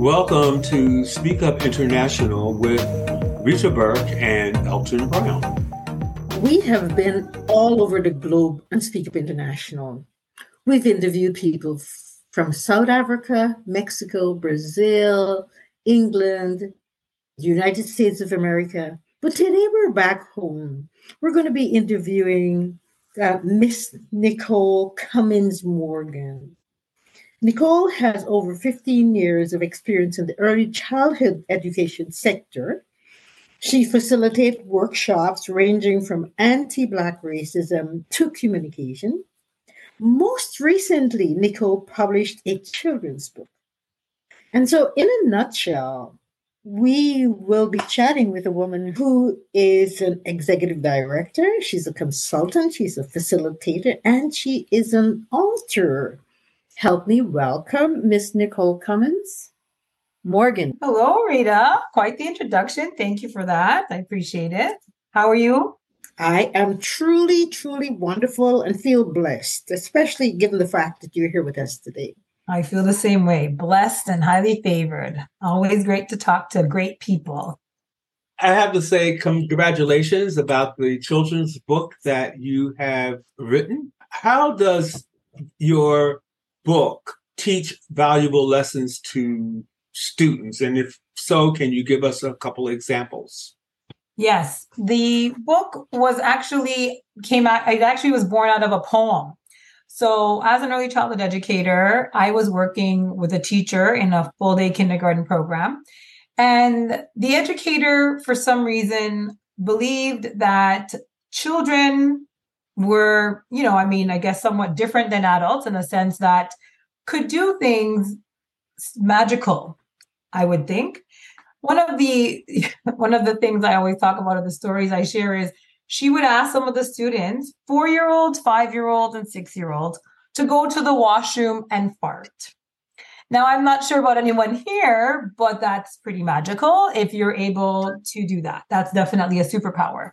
Welcome to Speak Up International with Rita Burke and Elton Brown. We have been all over the globe on Speak Up International. We've interviewed people from South Africa, Mexico, Brazil, England, United States of America. But today we're back home. We're going to be interviewing uh, Miss Nicole Cummings Morgan. Nicole has over 15 years of experience in the early childhood education sector. She facilitates workshops ranging from anti Black racism to communication. Most recently, Nicole published a children's book. And so, in a nutshell, we will be chatting with a woman who is an executive director. She's a consultant, she's a facilitator, and she is an author. Help me welcome Miss Nicole Cummings. Morgan. Hello, Rita. Quite the introduction. Thank you for that. I appreciate it. How are you? I am truly, truly wonderful and feel blessed, especially given the fact that you're here with us today. I feel the same way. Blessed and highly favored. Always great to talk to great people. I have to say, congratulations about the children's book that you have written. How does your book teach valuable lessons to students? And if so, can you give us a couple examples? Yes, the book was actually came out. It actually was born out of a poem so, as an early childhood educator, I was working with a teacher in a full day kindergarten program. And the educator, for some reason, believed that children were, you know, I mean, I guess somewhat different than adults in the sense that could do things magical, I would think. One of the one of the things I always talk about of the stories I share is she would ask some of the students, four year olds, five year olds, and six year olds, to go to the washroom and fart. Now, I'm not sure about anyone here, but that's pretty magical if you're able to do that. That's definitely a superpower.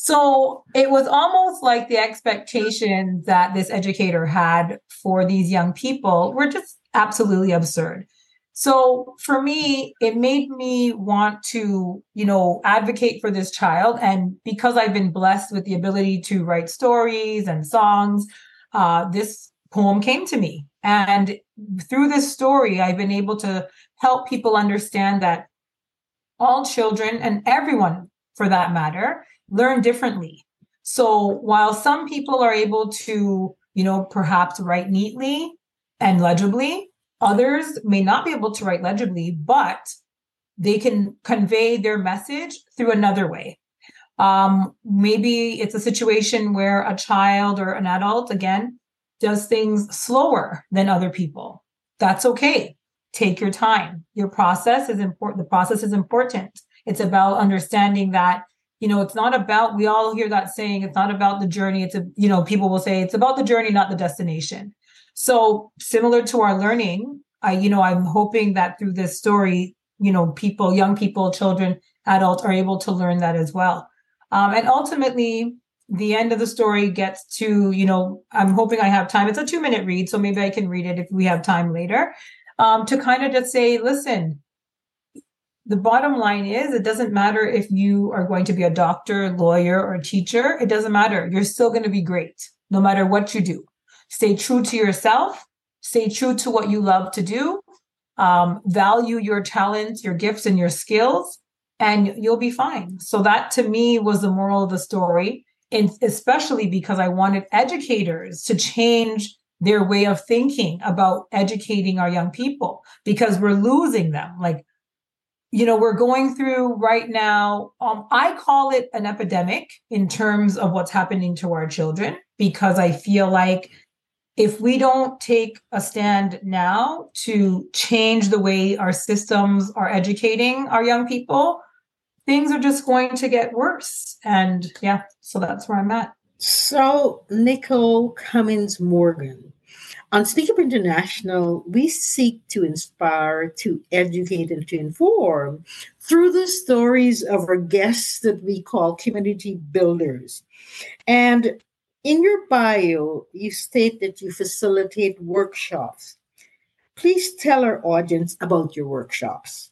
So it was almost like the expectations that this educator had for these young people were just absolutely absurd. So for me, it made me want to, you know, advocate for this child. And because I've been blessed with the ability to write stories and songs, uh, this poem came to me. And through this story, I've been able to help people understand that all children and everyone for that matter learn differently. So while some people are able to, you know, perhaps write neatly and legibly, Others may not be able to write legibly, but they can convey their message through another way. Um, maybe it's a situation where a child or an adult, again, does things slower than other people. That's okay. Take your time. Your process is important. The process is important. It's about understanding that, you know, it's not about, we all hear that saying, it's not about the journey. It's a, you know, people will say it's about the journey, not the destination. So similar to our learning, I, you know, I'm hoping that through this story, you know, people, young people, children, adults are able to learn that as well. Um, and ultimately, the end of the story gets to, you know, I'm hoping I have time. It's a two minute read, so maybe I can read it if we have time later. Um, to kind of just say, listen, the bottom line is it doesn't matter if you are going to be a doctor, lawyer, or teacher. It doesn't matter. You're still going to be great no matter what you do. Stay true to yourself, stay true to what you love to do, um, value your talents, your gifts, and your skills, and you'll be fine. So, that to me was the moral of the story. And especially because I wanted educators to change their way of thinking about educating our young people because we're losing them. Like, you know, we're going through right now, um, I call it an epidemic in terms of what's happening to our children because I feel like if we don't take a stand now to change the way our systems are educating our young people, things are just going to get worse. And yeah, so that's where I'm at. So, Nicole Cummings Morgan, on Speak Up International, we seek to inspire, to educate, and to inform through the stories of our guests that we call community builders. And in your bio, you state that you facilitate workshops. please tell our audience about your workshops.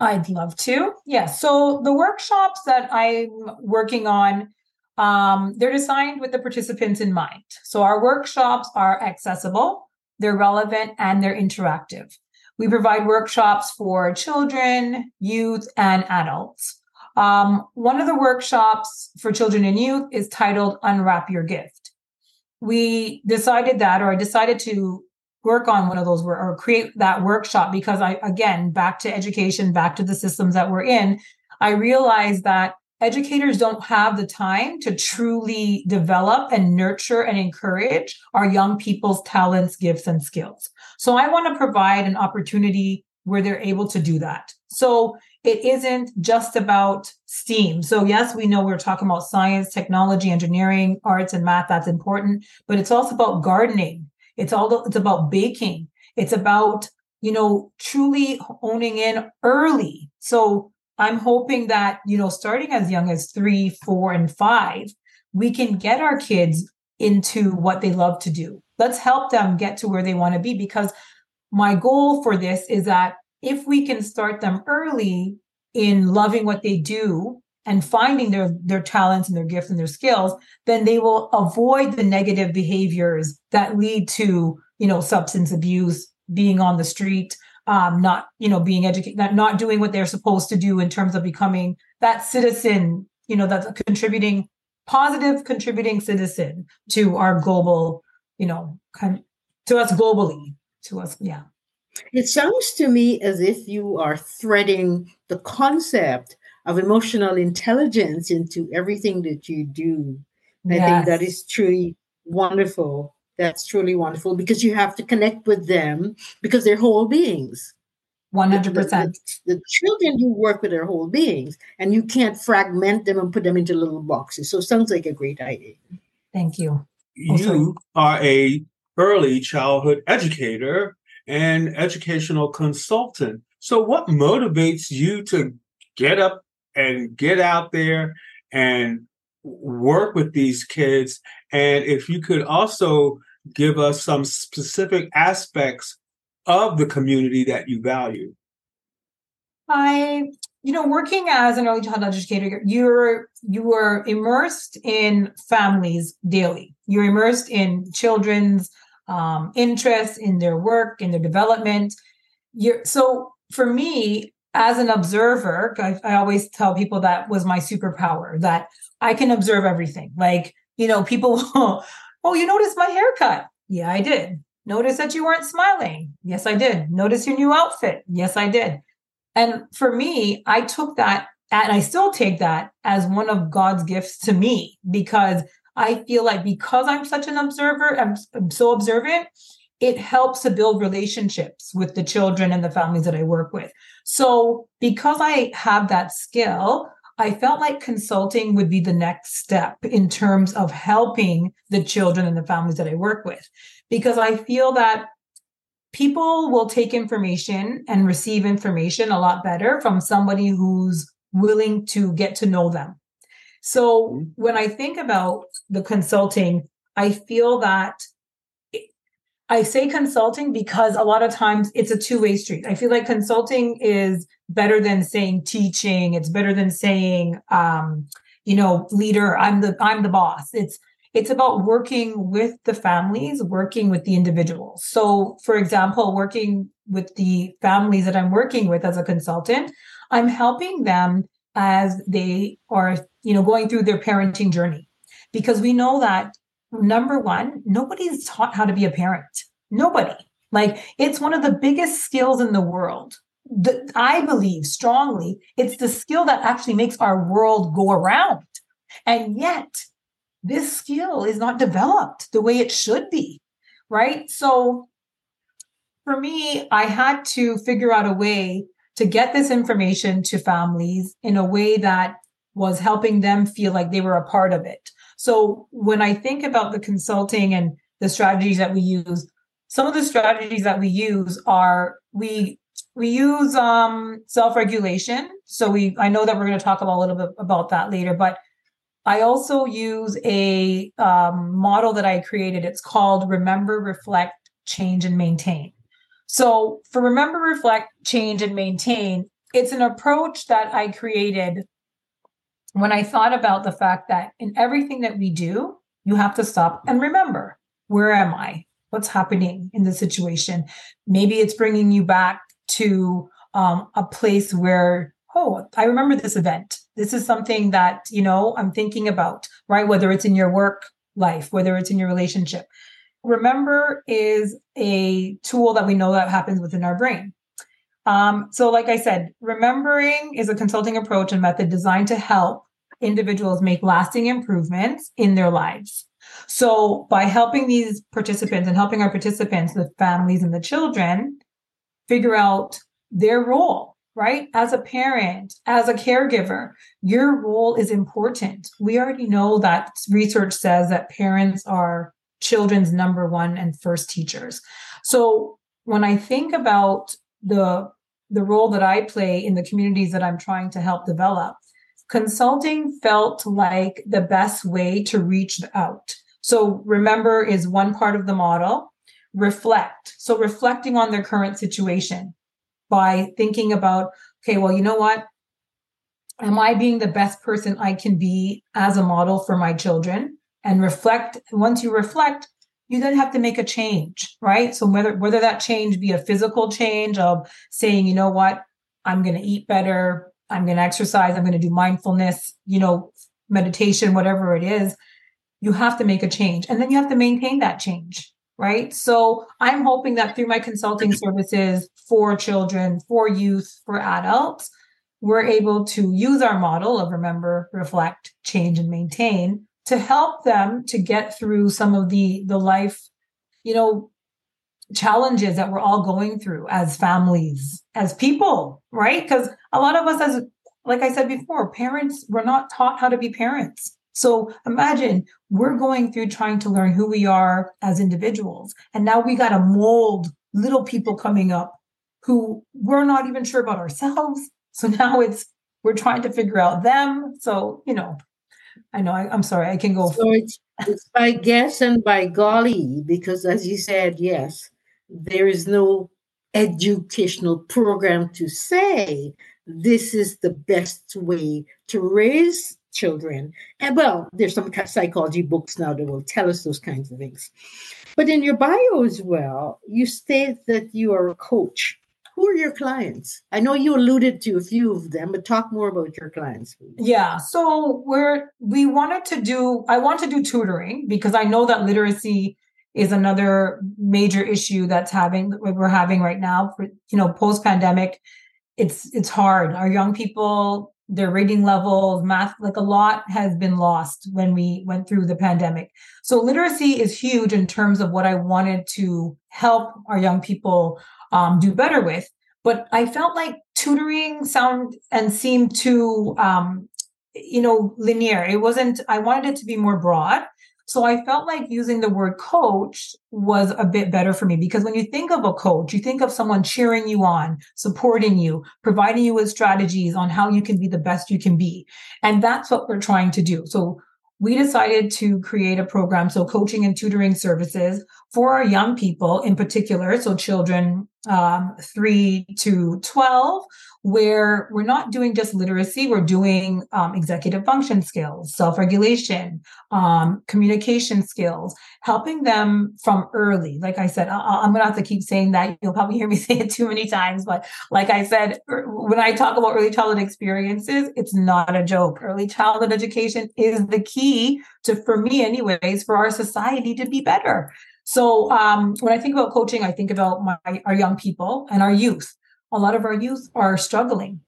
I'd love to. Yeah. So the workshops that I'm working on, um, they're designed with the participants in mind. So our workshops are accessible, they're relevant, and they're interactive. We provide workshops for children, youth, and adults. Um, one of the workshops for children and youth is titled Unwrap Your Gift. We decided that, or I decided to work on one of those or create that workshop because I, again, back to education, back to the systems that we're in, I realized that educators don't have the time to truly develop and nurture and encourage our young people's talents, gifts, and skills. So I want to provide an opportunity where they're able to do that. So it isn't just about STEAM. So yes, we know we're talking about science, technology, engineering, arts, and math. That's important, but it's also about gardening. It's all it's about baking. It's about you know truly owning in early. So I'm hoping that you know starting as young as three, four, and five, we can get our kids into what they love to do. Let's help them get to where they want to be because my goal for this is that if we can start them early in loving what they do and finding their their talents and their gifts and their skills then they will avoid the negative behaviors that lead to you know substance abuse being on the street um, not you know being educated not, not doing what they're supposed to do in terms of becoming that citizen you know that's a contributing positive contributing citizen to our global you know kind of, to us globally to us yeah it sounds to me as if you are threading the concept of emotional intelligence into everything that you do. Yes. I think that is truly wonderful. That's truly wonderful because you have to connect with them because they're whole beings. 100%. The, the, the, children you work with are whole beings and you can't fragment them and put them into little boxes. So sounds like a great idea. Thank you. You are a early childhood educator and educational consultant. So what motivates you to get up and get out there and work with these kids. And if you could also give us some specific aspects of the community that you value. I, you know, working as an early childhood educator, you're you are immersed in families daily. You're immersed in children's um, interests, in their work, in their development. You're so for me, as an observer, I, I, always tell people that was my superpower that I can observe everything. Like, you know, people, oh, you noticed my haircut? Yeah, I did. Notice that you weren't smiling? Yes, I did. Notice your new outfit? Yes, I did. And for me, I took that and I still take that as one of God's gifts to me because I feel like because I'm such an observer, I'm, I'm so observant, it helps to build relationships with the children and the families that I work with. So, because I have that skill, I felt like consulting would be the next step in terms of helping the children and the families that I work with. Because I feel that people will take information and receive information a lot better from somebody who's willing to get to know them. So, mm-hmm. when I think about the consulting, I feel that I say consulting because a lot of times it's a two way street. I feel like consulting is better than saying teaching. It's better than saying, um, you know, leader. I'm the I'm the boss. It's it's about working with the families, working with the individuals. So, for example, working with the families that I'm working with as a consultant, I'm helping them as they are, you know, going through their parenting journey, because we know that number one, nobody's taught how to be a parent. Nobody. Like it's one of the biggest skills in the world. The, I believe strongly it's the skill that actually makes our world go around. And yet, this skill is not developed the way it should be. Right. So, for me, I had to figure out a way to get this information to families in a way that was helping them feel like they were a part of it. So when I think about the consulting and the strategies that we use, some of the strategies that we use are we we use um, self-regulation. So we I know that we're going to talk about a little bit about that later, but I also use a um, model that I created. It's called Remember, Reflect, Change, and Maintain. So for remember, reflect, change, and maintain, it's an approach that I created when I thought about the fact that in everything that we do, you have to stop and remember where am I? What's happening in the situation? Maybe it's bringing you back to um, a place where, oh, I remember this event. This is something that, you know, I'm thinking about, right? Whether it's in your work life, whether it's in your relationship. Remember is a tool that we know that happens within our brain. Um, so, like I said, remembering is a consulting approach and method designed to help individuals make lasting improvements in their lives. So, by helping these participants and helping our participants, the families and the children, figure out their role, right? As a parent, as a caregiver, your role is important. We already know that research says that parents are children's number one and first teachers. So, when I think about the the role that I play in the communities that I'm trying to help develop, consulting felt like the best way to reach out. So remember is one part of the model. Reflect. So reflecting on their current situation by thinking about, okay, well, you know what? Am I being the best person I can be as a model for my children? And reflect. Once you reflect, you then have to make a change, right? So whether whether that change be a physical change of saying, you know what, I'm going to eat better, I'm going to exercise, I'm going to do mindfulness, you know, meditation, whatever it is, you have to make a change and then you have to maintain that change, right? So I'm hoping that through my consulting services for children, for youth, for adults, we're able to use our model of remember, reflect, change and maintain to help them to get through some of the the life you know challenges that we're all going through as families as people right because a lot of us as like i said before parents we're not taught how to be parents so imagine we're going through trying to learn who we are as individuals and now we got to mold little people coming up who we're not even sure about ourselves so now it's we're trying to figure out them so you know I know. I, am sorry. I can go. So it's, it's by guess and by golly, because as you said, yes, there is no educational program to say this is the best way to raise children. And well, there's some psychology books now that will tell us those kinds of things. But in your bio as well, you state that you are a coach who are your clients? I know you alluded to a few of them, but talk more about your clients. Please. Yeah. So we're we wanted to do I want to do tutoring because I know that literacy is another major issue that's having we're having right now for you know post pandemic it's it's hard our young people their reading levels math like a lot has been lost when we went through the pandemic so literacy is huge in terms of what i wanted to help our young people um, do better with. But I felt like tutoring sound and seemed too, um, you know, linear. It wasn't. I wanted it to be more broad. So I felt like using the word coach was a bit better for me because when you think of a coach, you think of someone cheering you on, supporting you, providing you with strategies on how you can be the best you can be. And that's what we're trying to do. So we decided to create a program, so coaching and tutoring services for our young people in particular, so children um, 3 to 12, where we're not doing just literacy, we're doing um, executive function skills, self regulation, um, communication skills, helping them from early. Like I said, I- am going to have to keep saying that. You'll probably hear me say it too many times. But like I said, er, when I talk about early childhood experiences, it's not a joke. Early childhood education is the key to, for me, anyways, for our society to be better. So um, when I think about coaching, I think about my, our young people and our youth a lot of our youth are struggling.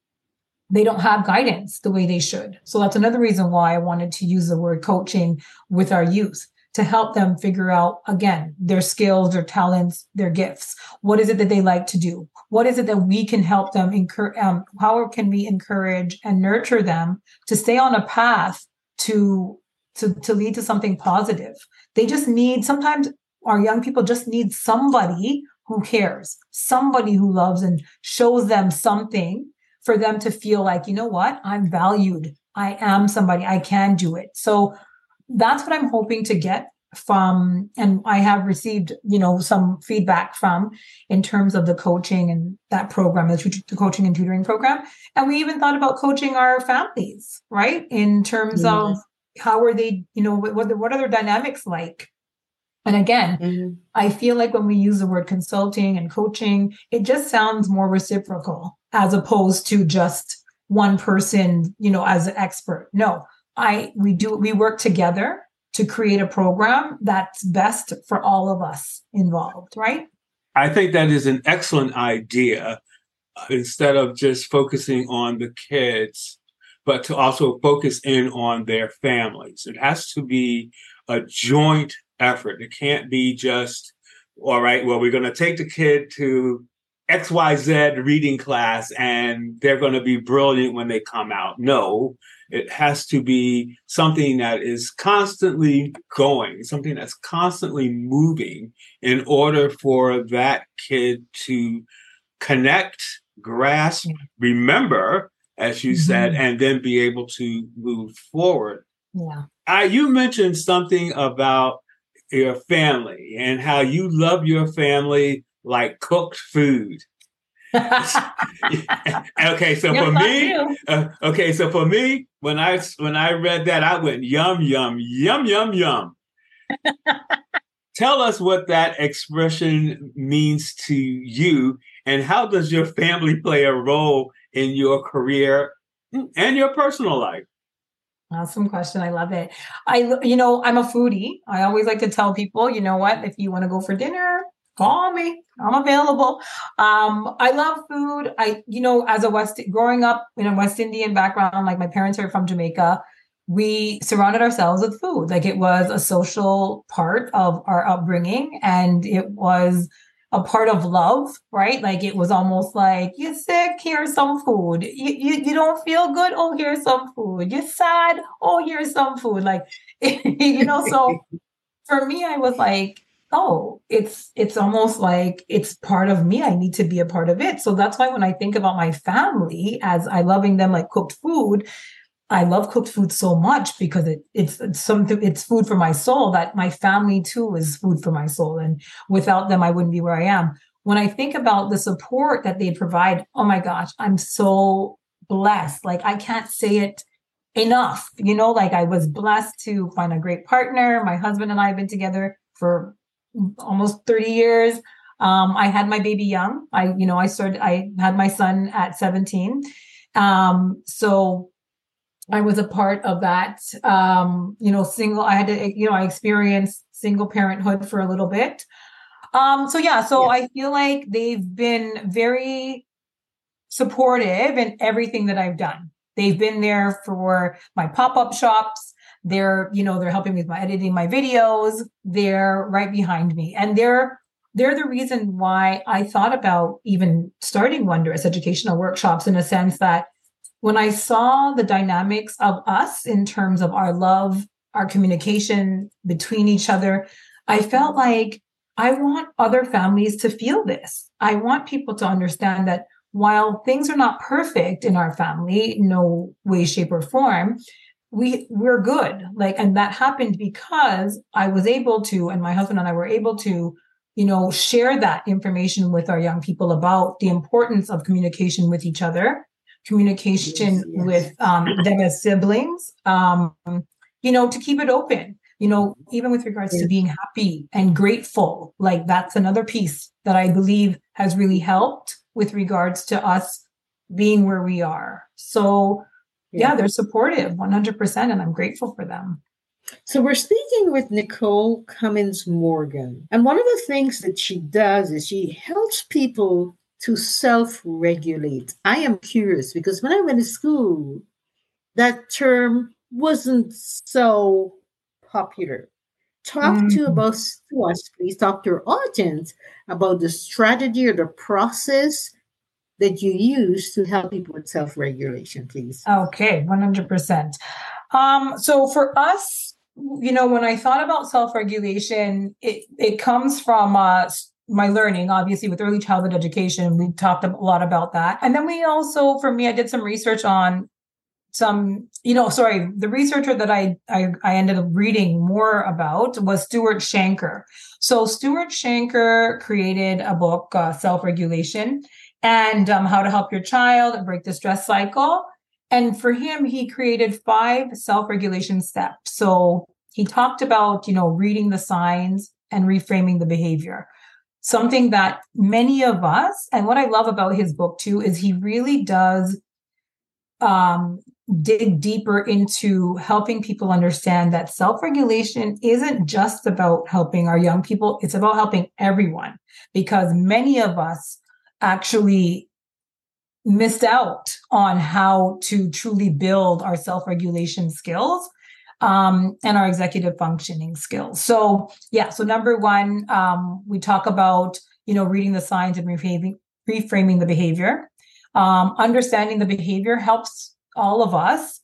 They don't have guidance the way they should. So that's another reason why I wanted to use the word coaching with our youth to help them figure out again their skills, their talents, their gifts. What is it that they like to do? What is it that we can help them encourage? Um, how can we encourage and nurture them to stay on a path to to to lead to something positive? They just need sometimes our young people just need somebody who cares, somebody who loves and shows them something for them to feel like, you know what, I'm valued. I am somebody, I can do it. So that's what I'm hoping to get from and i have received you know some feedback from in terms of the coaching and that program the, the coaching and tutoring program. And we even thought about coaching our families right? In terms of how are they you know what, what are their dynamics like and again mm-hmm. i feel like when we use the word consulting and coaching it just sounds more reciprocal as opposed to just one person you know as an expert no i we do we work together to create a program that's best for all of us involved, right? I think that is an excellent idea. Uh, instead of just focusing on the kids, but to also focus in on their families. It has to be a joint effort. It can't be just, all right, well, we're going to take the kid to XYZ reading class and they're going to be brilliant when they come out. No, it has to be something that is constantly going, something that's constantly moving in order for that kid to connect, grasp, remember, as you mm-hmm. said, and then be able to move forward. Yeah. I, you mentioned something about your family and how you love your family like cooked food. okay, so for me, uh, okay, so for me, when I when I read that, I went yum yum yum yum yum. Tell us what that expression means to you, and how does your family play a role in your career and your personal life? Awesome question. I love it. I, you know, I'm a foodie. I always like to tell people, you know what, if you want to go for dinner, call me. I'm available. Um, I love food. I, you know, as a West, growing up in a West Indian background, like my parents are from Jamaica, we surrounded ourselves with food. Like it was a social part of our upbringing and it was a part of love, right? Like it was almost like you're sick, here's some food. You, you, you don't feel good, oh, here's some food. You're sad, oh, here's some food. Like, you know, so for me, I was like, oh it's it's almost like it's part of me i need to be a part of it so that's why when i think about my family as i loving them like cooked food i love cooked food so much because it, it's, it's something it's food for my soul that my family too is food for my soul and without them i wouldn't be where i am when i think about the support that they provide oh my gosh i'm so blessed like i can't say it enough you know like i was blessed to find a great partner my husband and i have been together for almost 30 years. Um, I had my baby young. I, you know, I started, I had my son at 17. Um, so I was a part of that, um, you know, single, I had to, you know, I experienced single parenthood for a little bit. Um, so yeah, so I feel like they've been very supportive in everything that I've done. They've been there for my pop-up shops. They're, you know, they're helping me with my editing my videos. They're right behind me. And they're they're the reason why I thought about even starting Wondrous educational workshops in a sense that when I saw the dynamics of us in terms of our love, our communication between each other, I felt like I want other families to feel this. I want people to understand that while things are not perfect in our family, no way, shape, or form, we we're good like and that happened because i was able to and my husband and i were able to you know share that information with our young people about the importance of communication with each other communication yes, yes. with um, them as siblings um, you know to keep it open you know even with regards yes. to being happy and grateful like that's another piece that i believe has really helped with regards to us being where we are so yeah, they're supportive 100%. And I'm grateful for them. So we're speaking with Nicole Cummings Morgan. And one of the things that she does is she helps people to self regulate. I am curious because when I went to school, that term wasn't so popular. Talk mm-hmm. to about to us, please. Talk to your audience about the strategy or the process that you use to help people with self regulation, please? Okay, 100%. Um, so for us, you know, when I thought about self regulation, it, it comes from uh, my learning, obviously, with early childhood education. We talked a lot about that. And then we also, for me, I did some research on some, you know, sorry, the researcher that I, I, I ended up reading more about was Stuart Shanker. So Stuart Shanker created a book, uh, Self Regulation, and um, how to help your child break the stress cycle. And for him, he created five self regulation steps. So he talked about, you know, reading the signs and reframing the behavior. Something that many of us, and what I love about his book too, is he really does um, dig deeper into helping people understand that self regulation isn't just about helping our young people, it's about helping everyone because many of us actually missed out on how to truly build our self regulation skills um, and our executive functioning skills. So, yeah, so number one, um, we talk about you know reading the signs and reframing, reframing the behavior. Um, understanding the behavior helps all of us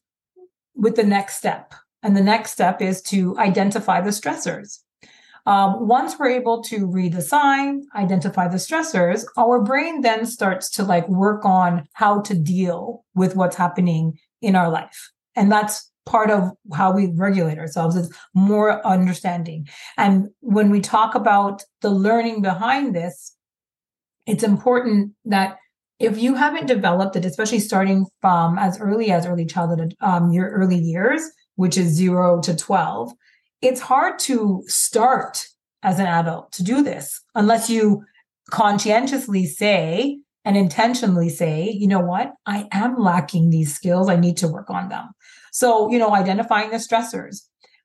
with the next step. And the next step is to identify the stressors. Um, once we're able to read the sign, identify the stressors, our brain then starts to like work on how to deal with what's happening in our life. And that's part of how we regulate ourselves is more understanding. And when we talk about the learning behind this, it's important that if you haven't developed it, especially starting from as early as early childhood, um, your early years, which is zero to 12, it's hard to start as an adult to do this unless you conscientiously say and intentionally say, you know what, I am lacking these skills. I need to work on them. So, you know, identifying the stressors.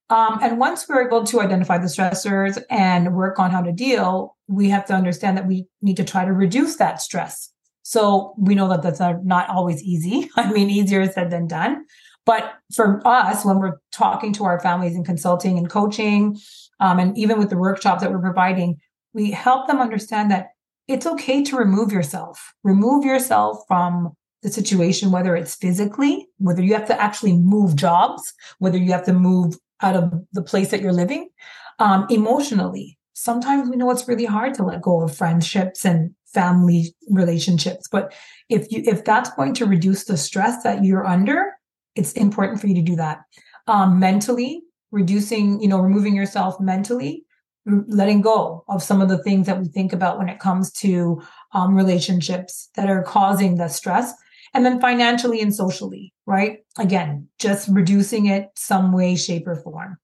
Um, and once we're able to identify the stressors and work on how to deal, we have to understand that we need to try to reduce that stress so we know that that's not always easy. I mean, easier said than done. But for us, when we're talking to our families and consulting and coaching, um, and even with the workshops that we're providing, we help them understand that it's okay to remove yourself. Remove yourself from the situation, whether it's physically, whether you have to actually move jobs, whether you have to move out of the place that you're living, um, emotionally. Sometimes we know it's really hard to let go of friendships and family relationships. But if you if that's going to reduce the stress that you're under, it's important for you to do that. Um, mentally, reducing, you know, removing yourself mentally, letting go of some of the things that we think about when it comes to um, relationships that are causing the stress. And then financially and socially, right? Again, just reducing it some way, shape, or form.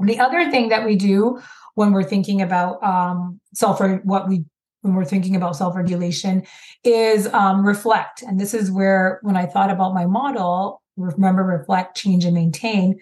The other thing that we do when we're thinking about um, self what we when we're thinking about self-regulation is um, reflect and this is where when i thought about my model remember reflect change and maintain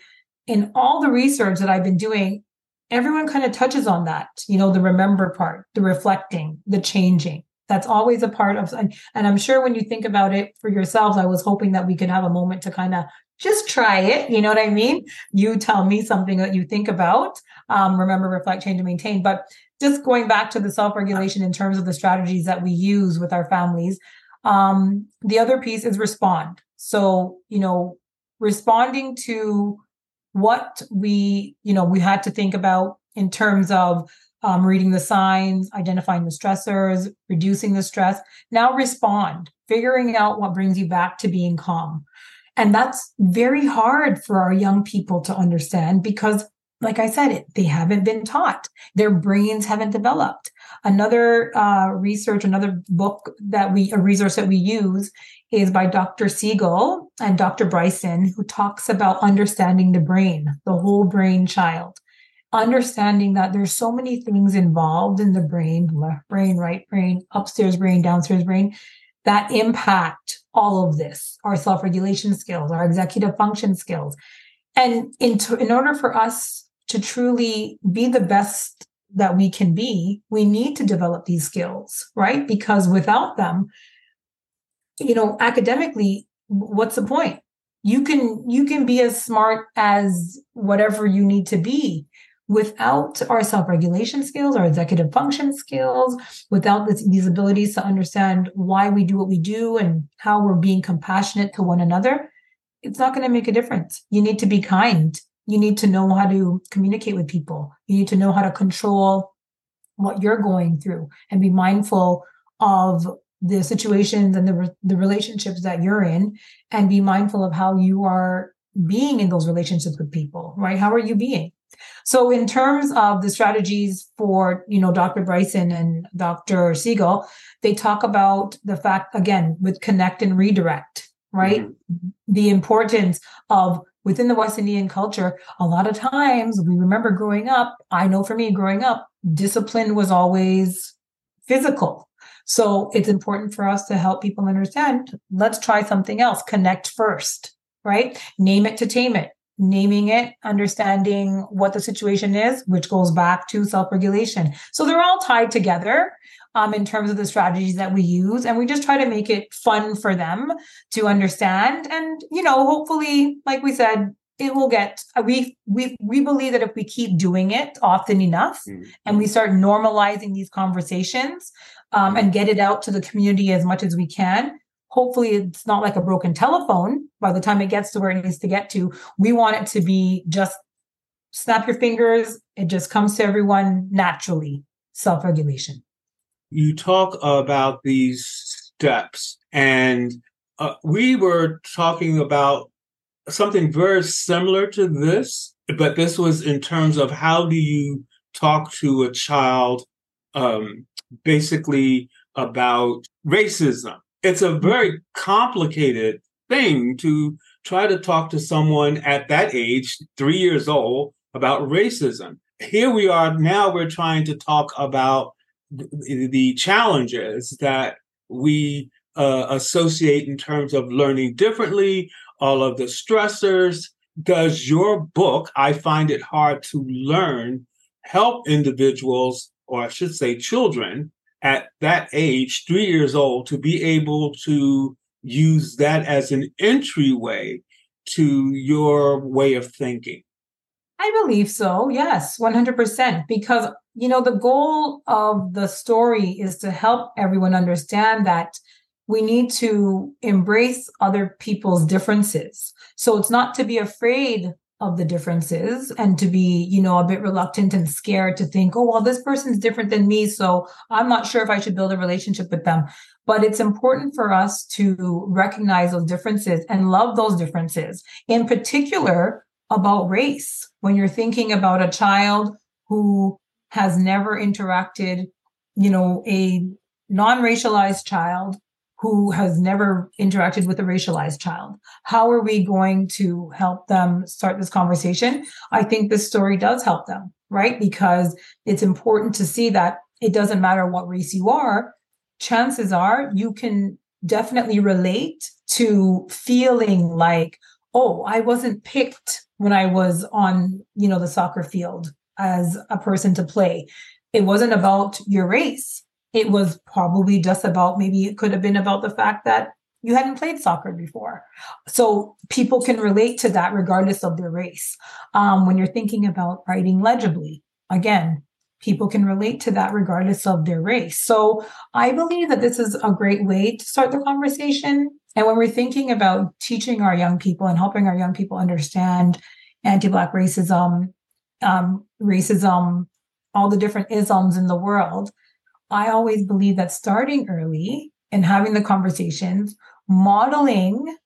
in all the research that i've been doing everyone kind of touches on that you know the remember part the reflecting the changing that's always a part of and, and i'm sure when you think about it for yourselves i was hoping that we could have a moment to kind of just try it you know what i mean? You tell me something that you think about um, remember reflect change and maintain but just going back to the self-regulation in terms of the strategies that we use with our families um, the other piece is respond. So you know responding to what we you know we had to think about in terms of um, reading the signs identifying the stressors reducing the stress now respond figuring out what brings you back to being calm and that's very hard for our young people to understand because like I said, it, they haven't been taught. Their brains haven't developed. Another uh, research, another book that we, a resource that we use is by Dr. Siegel and Dr. Bryson, who talks about understanding the brain, the whole brain child. Understanding that there's so many things involved in the brain, left brain, right brain, upstairs brain, downstairs brain, that impact all of this, our self-regulation skills, our executive function skills. And in, in order for us to truly be the best that we can be, we need to develop these skills, right? Because without them, you know, academically, what's the point? You can you can be as smart as whatever you need to be without our self-regulation skills, our executive function skills, without this, these abilities to understand why we do what we do and how we're being compassionate to one another, it's not going to make a difference. You need to be kind you need to know how to communicate with people. You need to know how to control what you're going through and be mindful of the situations and the, re- the relationships that you're in and be mindful of how you are being in those relationships with people right how are you being so in terms of the strategies for you know dr bryson and dr siegel they talk about the fact again with connect and redirect right? Mm-hmm. the importance of within the west indian culture a lot of times we remember growing up i know for me growing up discipline was always physical. So it's important for us to help people understand let's try something else connect first right? Name it to tame it naming it understanding what the situation is which goes back to self-regulation. So they're all tied together um, in terms of the strategies that we use and we just try to make it fun for them to understand. And you know hopefully like we said it will get we we we believe that if we keep doing it often enough mm-hmm. and we start normalizing these conversations um, and get it out to the community as much as we can hopefully it's not like a broken telephone by the time it gets to where it needs to get to. We want it to be just snap your fingers. It just comes to everyone naturally. Self-regulation. You talk about these steps and uh, we were talking about something very similar to this, but this was in terms of how do you talk to a child um, basically about racism. It's a very complicated thing to try to talk to someone at that age, three years old, about racism. Here we are now, we're trying to talk about the challenges that we uh, associate in terms of learning differently, all of the stressors. Does your book, I find it hard to learn, help individuals, or I should say children, at that age, three years old, to be able to use that as an entryway to your way of thinking? I believe so. Yes, 100%. Because, you know, the goal of the story is to help everyone understand that we need to embrace other people's differences. So it's not to be afraid of the differences and to be, you know, a bit reluctant and scared to think, oh, well, this person's different than me. So I'm not sure if I should build a relationship with them. But it's important for us to recognize those differences and love those differences, in particular about race. When you're thinking about a child who has never interacted, you know, a non racialized child who has never interacted with a racialized child. How are we going to help them start this conversation? I think this story does help them, right? Because it's important to see that it doesn't matter what race you are. Chances are you can definitely relate to feeling like, oh, I wasn't picked when I was on, you know, the soccer field as a person to play. It wasn't about your race it was probably just about maybe it could have been about the fact that you hadn't played soccer before. So people can relate to that regardless of their race. Um, when you're thinking about writing legibly, again, people can relate to that regardless of their race. So I believe that this is a great way to start the conversation. And when we're thinking about teaching our young people and helping our young people understand anti-black racism, um, racism, all the different isms in the world, I always believe that starting early and having the conversations, modeling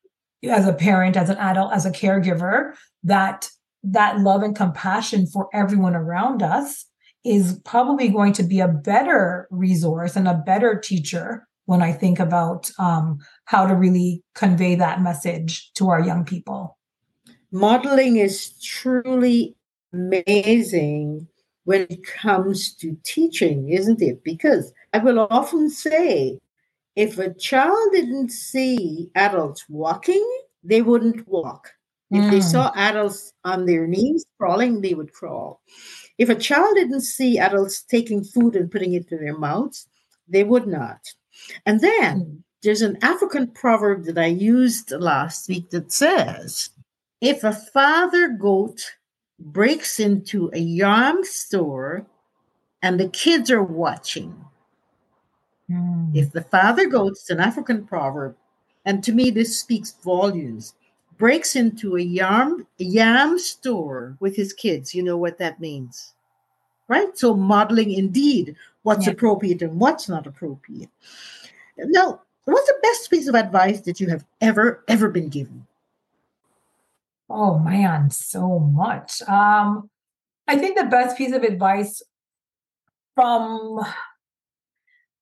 as a parent, as an adult, as a caregiver, that that love and compassion for everyone around us is probably going to be a better resource and a better teacher when I think about um, how to really convey that message to our young people. Modeling is truly amazing when it comes to teaching, isn't it? Because I will often say, if a child didn't see adults walking, they wouldn't walk. If mm. they saw adults on their knees crawling, they would crawl. If a child didn't see adults taking food and putting it to their mouths, they would not. And then mm. there's an African proverb that I used last week that says, if a father goat breaks into a yam store and the kids are watching. Mm. If the father goes, an African proverb, and to me this speaks volumes, breaks into a yam, yam store with his kids, you know what that means. Right? So modeling indeed what's yeah. appropriate and what's not appropriate. Now, what's the best piece of advice that you have ever, ever been given? Oh man, so much. Um, I think the best piece of advice from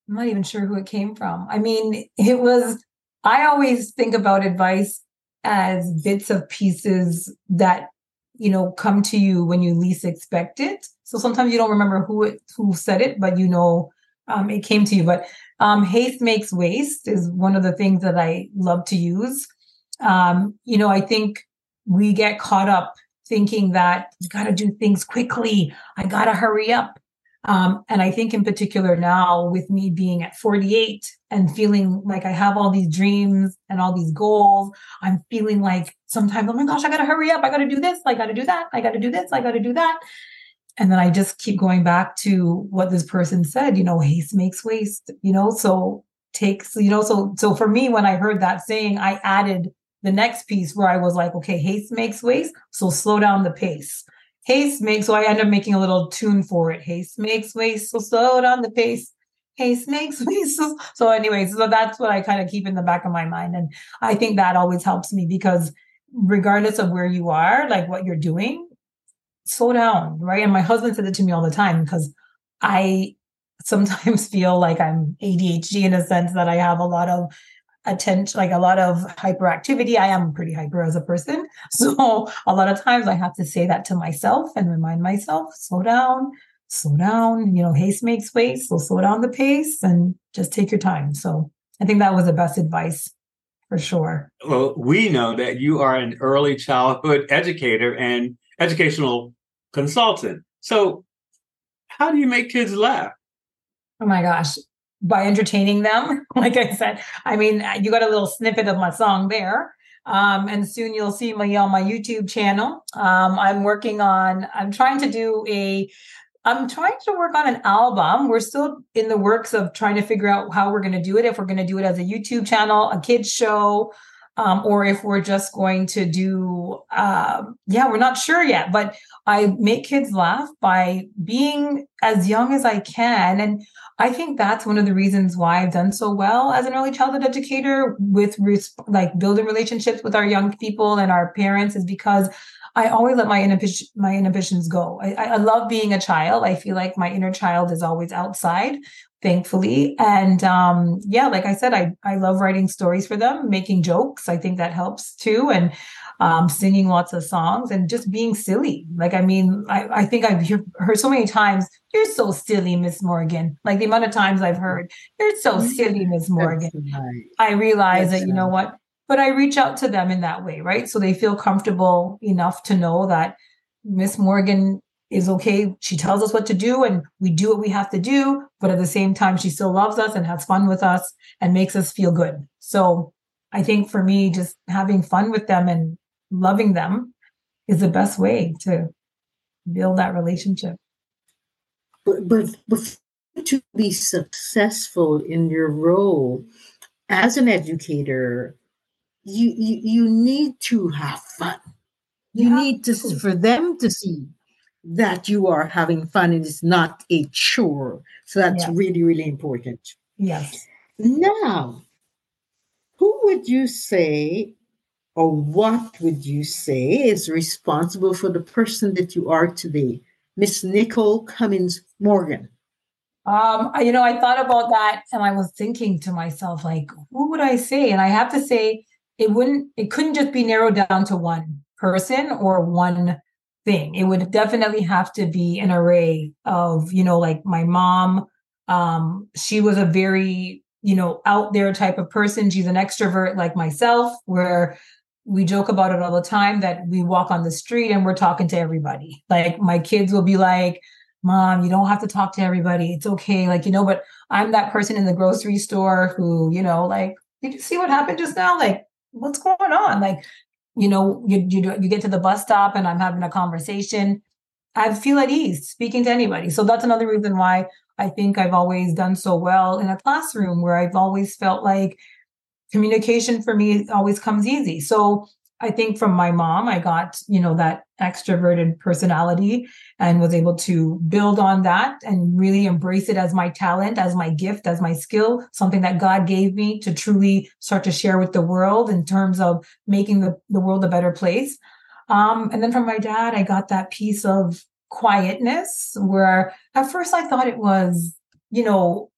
I'm not even sure who it came from. I mean, it was I always think about advice as bits of pieces that you know come to you when you least expect it. So sometimes you don't remember who it who said it, but you know um, it came to you. But um, haste makes waste is one of the things that I love to use. Um, you know, I think we get caught up thinking that you got to do things quickly. I got to hurry up. Um, and I think in particular now with me being at 48 and feeling like I have all these dreams and all these goals, I'm feeling like sometimes, oh my gosh, I got to hurry up. I got to do this. I got to do that. I got to do this. I got to do that. And then I just keep going back to what this person said, you know, haste makes waste, you know, so takes, you know, so, so for me, when I heard that saying, I added the next piece where I was like, okay, haste makes waste. So slow down the pace. Haste makes, so I end up making a little tune for it. Haste makes waste. So slow down the pace. Haste makes waste. So, so anyways, so that's what I kind of keep in the back of my mind. And I think that always helps me because regardless of where you are, like what you're doing, slow down. Right. And my husband said it to me all the time because I sometimes feel like I'm ADHD in a sense that I have a lot of attention, like a lot of hyperactivity. I am pretty hyper as a person. So a lot of times I have to say that to myself and remind myself, slow down, slow down, you know, haste makes waste. So slow down the pace and just take your time. So I think that was the best advice for sure. Well, we know that you are an early childhood educator and educational consultant. So how do you make kids laugh? Oh my gosh by entertaining them. like I said, I mean, you got a little snippet of my song there. Um, and soon you'll see me on my YouTube channel. Um, I'm working on, I'm trying to do a, I'm trying to work on an album. We're still in the works of trying to figure out how we're going to do it. If we're going to do it as a YouTube channel, a kids show, um, or if we're just going to do, um, yeah, we're not sure yet. But I make kids laugh by being as young as I can. And I think that's one of the reasons why I've done so well as an early childhood educator with like building relationships with our young people and our parents is because I always let my inhibition, my inhibitions go. I, I love being a child. I feel like my inner child is always outside, thankfully. And um, yeah, like I said, I I love writing stories for them, making jokes. I think that helps too. And um, singing lots of songs and just being silly. Like, I mean, I, I think I've heard so many times, you're so silly, Miss Morgan. Like the amount of times I've heard, you're so silly, Miss Morgan. Right. I realize That's that, you know what? But I reach out to them in that way, right? So they feel comfortable enough to know that Miss Morgan is okay. She tells us what to do and we do what we have to do. But at the same time, she still loves us and has fun with us and makes us feel good. So I think for me, just having fun with them and loving them is the best way to build that relationship. But, but, but to be successful in your role as an educator, you, you, you need to have fun. You, need to, for them to see that you are having fun and it's not a chore. So that's yes. really, really important. Yes. Now, who would you say or what would you say is responsible for the person that you are today, Miss Nicole Cummings Morgan? Um, you know, I thought about that and I was thinking to myself, like, who would I say? And I have to say, it wouldn't, it couldn't just be narrowed down to one person or one thing. It would definitely have to be an array of, you know, like my mom. Um, she was a very, you know, out there type of person. She's an extrovert like myself, where we joke about it all the time that we walk on the street and we're talking to everybody. Like my kids will be like, Mom, you don't have to talk to everybody. It's okay. Like, you know, but I'm that person in the grocery store who, you know, like, did you see what happened just now? Like, what's going on? Like, you know, you you you get to the bus stop and I'm having a conversation. I feel at ease speaking to anybody. So that's another reason why I think I've always done so well in a classroom where I've always felt like communication for me always comes easy. So I think from my mom, I got, you know, that extroverted personality and was able to build on that and really embrace it as my talent, as my gift, as my skill, something that God gave me to truly start to share with the world in terms of making the, the world a better place. Um, and then from my dad, I got that piece of quietness where at first I thought it was, you know,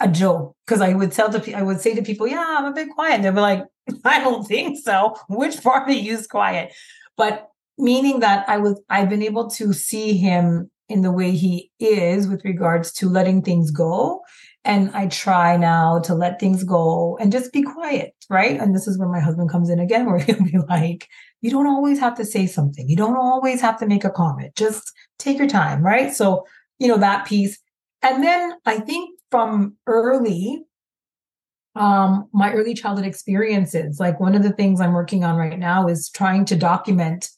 a joke because I would tell to I would say to people, "Yeah, I'm a bit quiet." They'd be like, "I don't think so." Which part of you is quiet? But meaning that I was I've been able to see him in the way he is with regards to letting things go. And I try now to let things go and just be quiet, right? And this is where my husband comes in again, where he'll be like, you don't always have to say something. You don't always have to make a comment. Just take your time, right? So, you know, that piece. And then I think from early, um, my early childhood experiences, like one of the things I'm working on right now is trying to document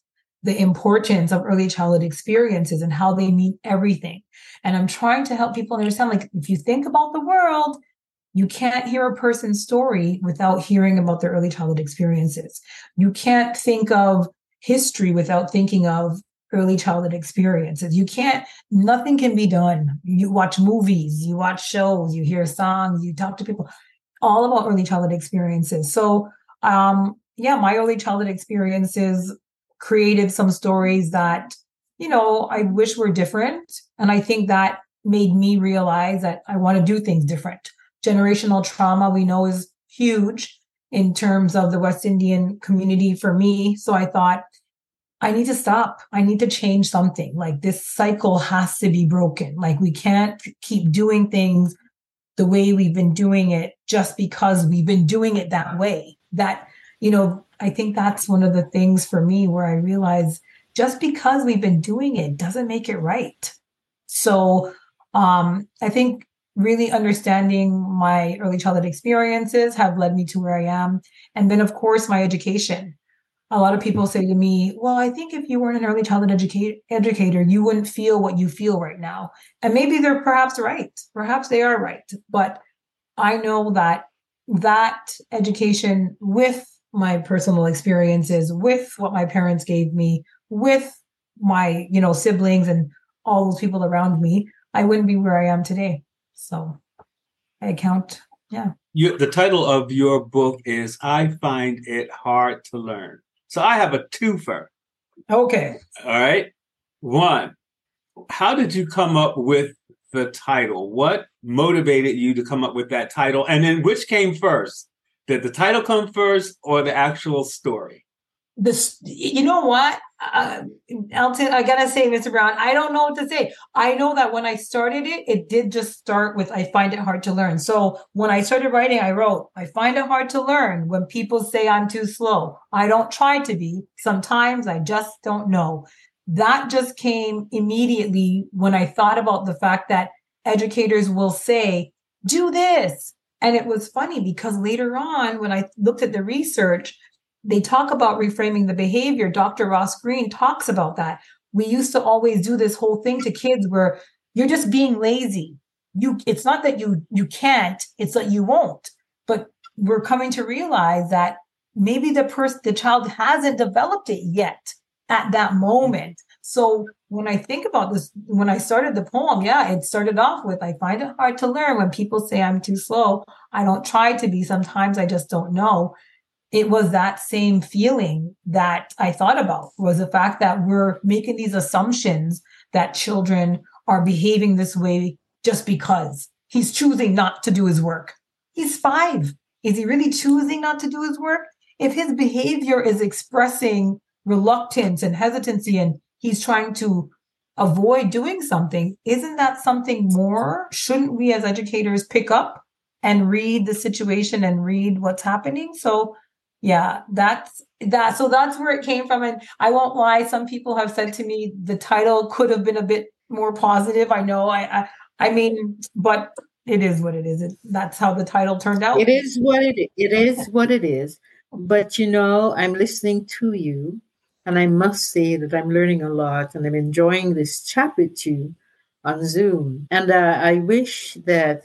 the importance of early childhood experiences and how they mean everything. And I'm trying to help people understand like, if you think about the world, you can't hear a person's story without hearing about their early childhood experiences. You can't think of history without thinking of early childhood experiences. You can't, nothing can be done. You watch movies, you watch shows, you hear songs, you talk to people, all about early childhood experiences. So, um, yeah, my early childhood experiences created some stories that, you know, I wish were different. And I think that made me realize that I want to do things different. Generational trauma we know is huge in terms of the West Indian community for me. So I thought, I need to stop. I need to change something. Like this cycle has to be broken. Like we can't keep doing things the way we've been doing it just because we've been doing it that way. That, you know, I think that's one of the things for me where I realize just because we've been doing it doesn't make it right. So um, I think really understanding my early childhood experiences have led me to where I am. And then, of course, my education a lot of people say to me, well, I think if you weren't an early childhood educator, you wouldn't feel what you feel right now. And maybe they're perhaps right. Perhaps they are right. But I know that that education with my personal experiences, with what my parents gave me, with my, you know, siblings and all those people around me, I wouldn't be where I am today. So I count, yeah. You, the title of your book is I Find It Hard to Learn. So I have a twofer. Okay. All right. One, how did you come up with the title? What motivated you to come up with that title? And then which came first? Did the title come first or the actual story? This you know what? Uh, elton i gotta say mr brown i don't know what to say. I know that when i started it it did just start with i find it hard to learn. So when i started writing i wrote i find it hard to learn when people say i'm too slow. I don't try to be. Sometimes i just don't know. That just came immediately when i thought about the fact that educators will say do this. And it was funny because later on when i looked at the research they talk about reframing the behavior. Dr. Ross Greene talks about that. We used to always do this whole thing to kids where you're just being lazy. You it's not that you you can't, it's that you won't. But we're coming to realize that maybe the person the child hasn't developed it yet at that moment. So when I think about this, when I started the poem, yeah, it started off with I find it hard to learn when people say I'm too slow. I don't try to be. Sometimes I just don't know it was that same feeling that I thought about was the fact that we're making these assumptions that children are behaving this way just because he's choosing not to do his work. He's five. Is he really choosing not to do his work? If his behavior is expressing reluctance and hesitancy and he's trying to avoid doing something, isn't that something more? Shouldn't we as educators pick up and read the situation and read what's happening? So yeah that's that so that's where it came from and i won't lie some people have said to me the title could have been a bit more positive i know i i, I mean but it is what it is it, that's how the title turned out it is what it is. It is what it is but you know i'm listening to you and i must say that i'm learning a lot and i'm enjoying this chat with you on zoom and uh, i wish that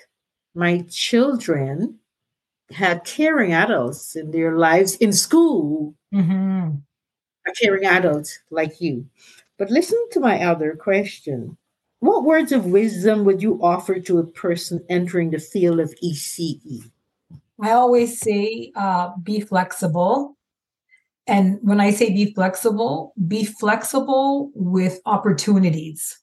my children had caring adults in their lives in school mm-hmm. are caring adults like you. But listen to my other question. What words of wisdom would you offer to a person entering the field of ECE? I always say uh, be flexible. And when I say be flexible, be flexible with opportunities.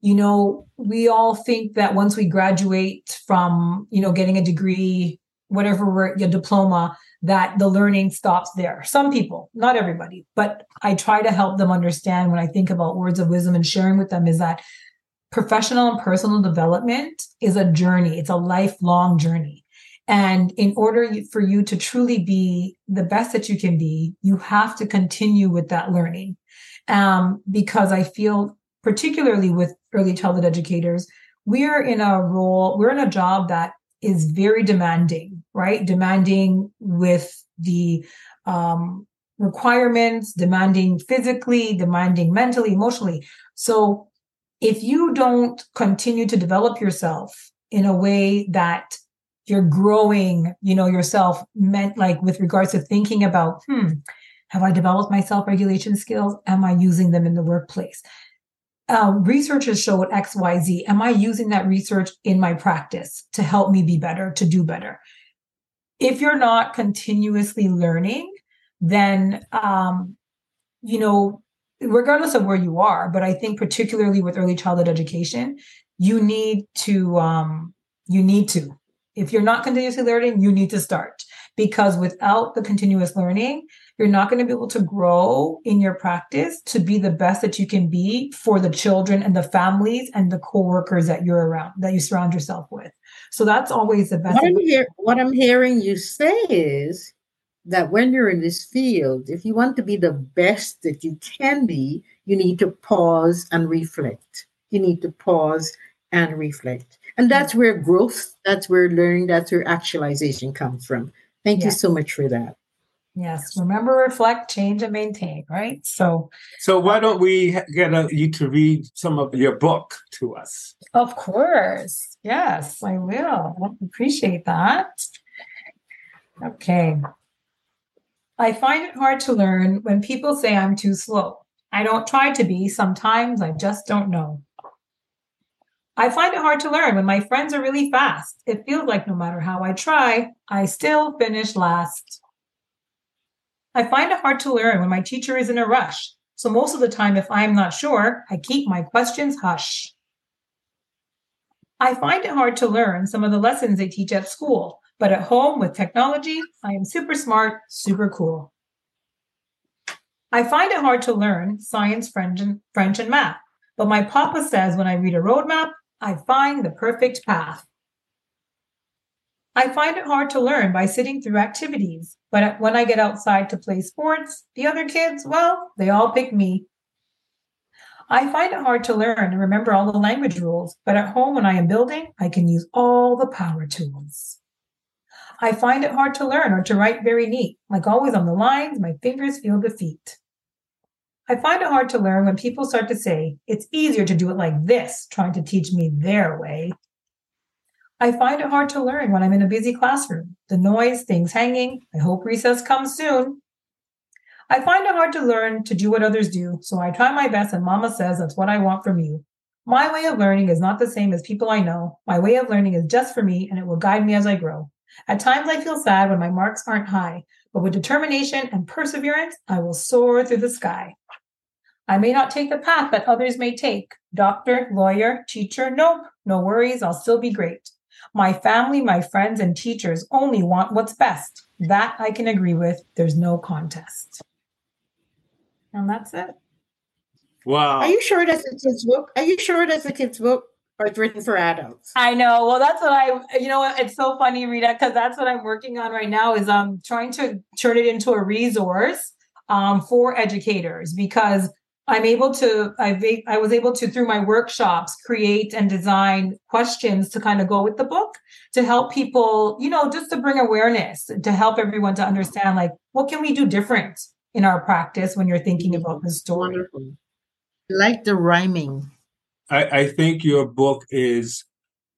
You know, we all think that once we graduate from, you know, getting a degree, whatever your diploma, that the learning stops there. Some people, not everybody, but I try to help them understand when I think about words of wisdom and sharing with them is that professional and personal development is a journey, it's a lifelong journey. And in order for you to truly be the best that you can be, you have to continue with that learning. Um, because I feel, particularly with early childhood educators, we're in a role, we're in a job that is very demanding, right? Demanding with the um, requirements, demanding physically, demanding mentally, emotionally. So if you don't continue to develop yourself in a way that you're growing, you know, yourself meant like with regards to thinking about, hmm, have I developed my self-regulation skills? Am I using them in the workplace? um, researchers showed X, Y, Z. Am I using that research in my practice to help me be better, to do better? If you're not continuously learning, then, um, you know, regardless of where you are, but I think particularly with early childhood education, you need to, um, you need to. If you're not continuously learning, you need to start because without the continuous learning, you're not going to be able to grow in your practice to be the best that you can be for the children and the families and the co-workers that you're around that you surround yourself with so that's always the best what I'm, hear, what I'm hearing you say is that when you're in this field if you want to be the best that you can be you need to pause and reflect. You need to pause and reflect. And that's where growth that's where learning that's where actualization comes from. Thank yeah. you so much for that Yes. Remember, reflect, change, and maintain. Right. So. So why uh, don't we get a, you to read some of your book to us? Of course. Yes, I will. I appreciate that. Okay. I find it hard to learn when people say I'm too slow. I don't try to be. Sometimes I just don't know. I find it hard to learn when my friends are really fast. It feels like no matter how I try, I still finish last. I find it hard to learn when my teacher is in a rush. So most of the time, if I am not sure, I keep my questions hush. I find it hard to learn some of the lessons they teach at school, but at home with technology, I am super smart, super cool. I find it hard to learn science, French, and, French, and math, but my papa says when I read a roadmap, I find the perfect path. I find it hard to learn by sitting through activities, but when I get outside to play sports, the other kids, well, they all pick me. I find it hard to learn and remember all the language rules, but at home when I am building, I can use all the power tools. I find it hard to learn or to write very neat. Like always on the lines, my fingers feel defeat. I find it hard to learn when people start to say, it's easier to do it like this, trying to teach me their way. I find it hard to learn when I'm in a busy classroom. The noise, things hanging. I hope recess comes soon. I find it hard to learn to do what others do, so I try my best, and Mama says that's what I want from you. My way of learning is not the same as people I know. My way of learning is just for me, and it will guide me as I grow. At times, I feel sad when my marks aren't high, but with determination and perseverance, I will soar through the sky. I may not take the path that others may take doctor, lawyer, teacher. Nope, no worries, I'll still be great. My family, my friends, and teachers only want what's best. That I can agree with. There's no contest. And that's it. Wow. Are you sure that's a kid's book? Are you sure that's a kid's book? Or it's written for adults. I know. Well, that's what I, you know, it's so funny, Rita, because that's what I'm working on right now. Is um trying to turn it into a resource um for educators because I'm able to, I've, I was able to, through my workshops, create and design questions to kind of go with the book to help people, you know, just to bring awareness, to help everyone to understand, like, what can we do different in our practice when you're thinking about the story? Wonderful. like the rhyming. I, I think your book is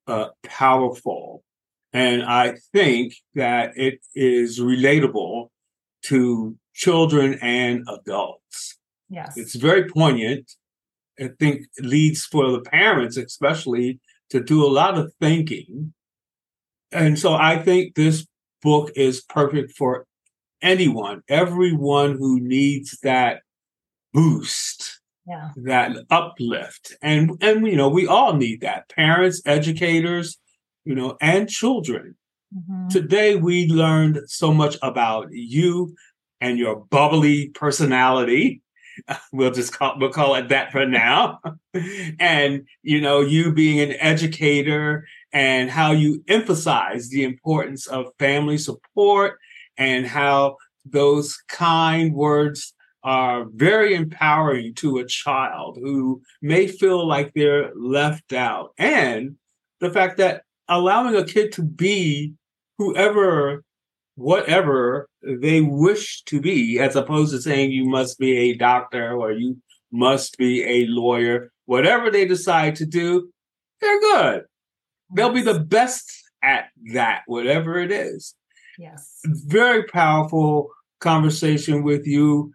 uh, powerful. And I think that it is relatable to children and adults. Yes. It's very poignant. I think it leads for the parents, especially, to do a lot of thinking. And so I think this book is perfect for anyone, everyone who needs that boost, yeah. that uplift. And and you know, we all need that. Parents, educators, you know, and children. Mm-hmm. Today we learned so much about you and your bubbly personality. We'll just call we'll call it that for now. and you know, you being an educator and how you emphasize the importance of family support and how those kind words are very empowering to a child who may feel like they're left out. And the fact that allowing a kid to be whoever, whatever they wish to be, as opposed to saying you must be a doctor or you must be a lawyer, whatever they decide to do, they're good. They'll be the best at that, whatever it is. Yes. Very powerful conversation with you.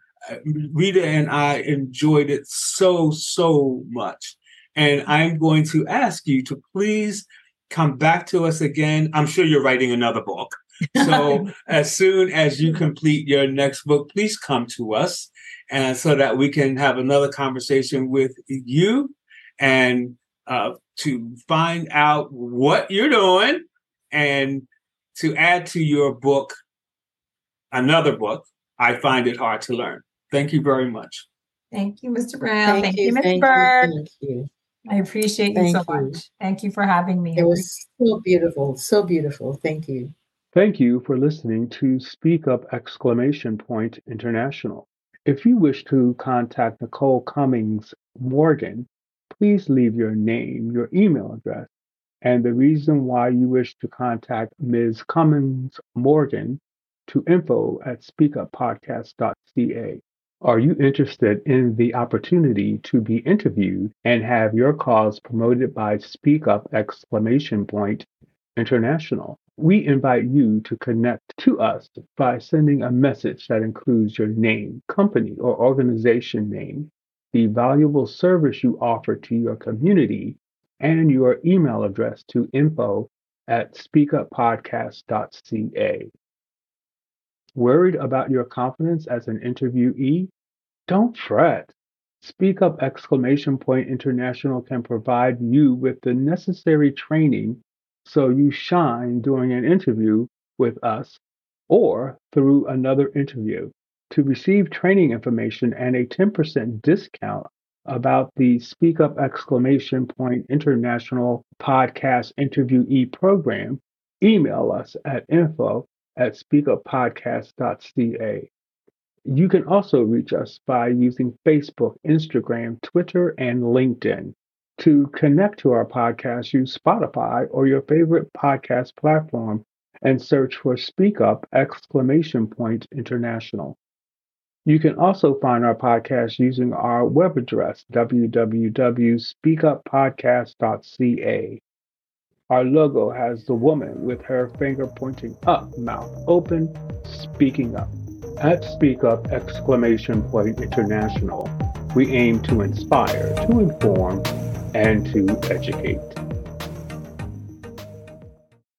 Rita and I enjoyed it so, so much. And I'm going to ask you to please come back to us again. I'm sure you're writing another book. So as soon as you complete your next book, please come to us and so that we can have another conversation with you and uh, to find out what you're doing and to add to your book another book, I find it hard to learn. Thank you very much. Thank you, Mr. Brown. Thank, thank you, Ms. Bird. Thank you. I appreciate you so you. much. Thank you for having me. It was so beautiful, so beautiful. Thank you. Thank you for listening to Speak Up Exclamation Point International. If you wish to contact Nicole Cummings Morgan, please leave your name, your email address, and the reason why you wish to contact Ms. Cummings Morgan to info at speakuppodcast.ca. Are you interested in the opportunity to be interviewed and have your cause promoted by Speak Up exclamation point international? We invite you to connect to us by sending a message that includes your name, company, or organization name, the valuable service you offer to your community, and your email address to info at speakuppodcast.ca. Worried about your confidence as an interviewee? Don't fret. Speak Up international can provide you with the necessary training so you shine during an interview with us or through another interview. To receive training information and a 10% discount about the Speak Up exclamation point international podcast interviewee program, email us at info at speakuppodcast.ca. You can also reach us by using Facebook, Instagram, Twitter, and LinkedIn. To connect to our podcast, use Spotify or your favorite podcast platform and search for Speak Up exclamation point international. You can also find our podcast using our web address, www.speakuppodcast.ca. Our logo has the woman with her finger pointing up, mouth open, speaking up. At Speak Up exclamation point international, we aim to inspire, to inform, and to educate.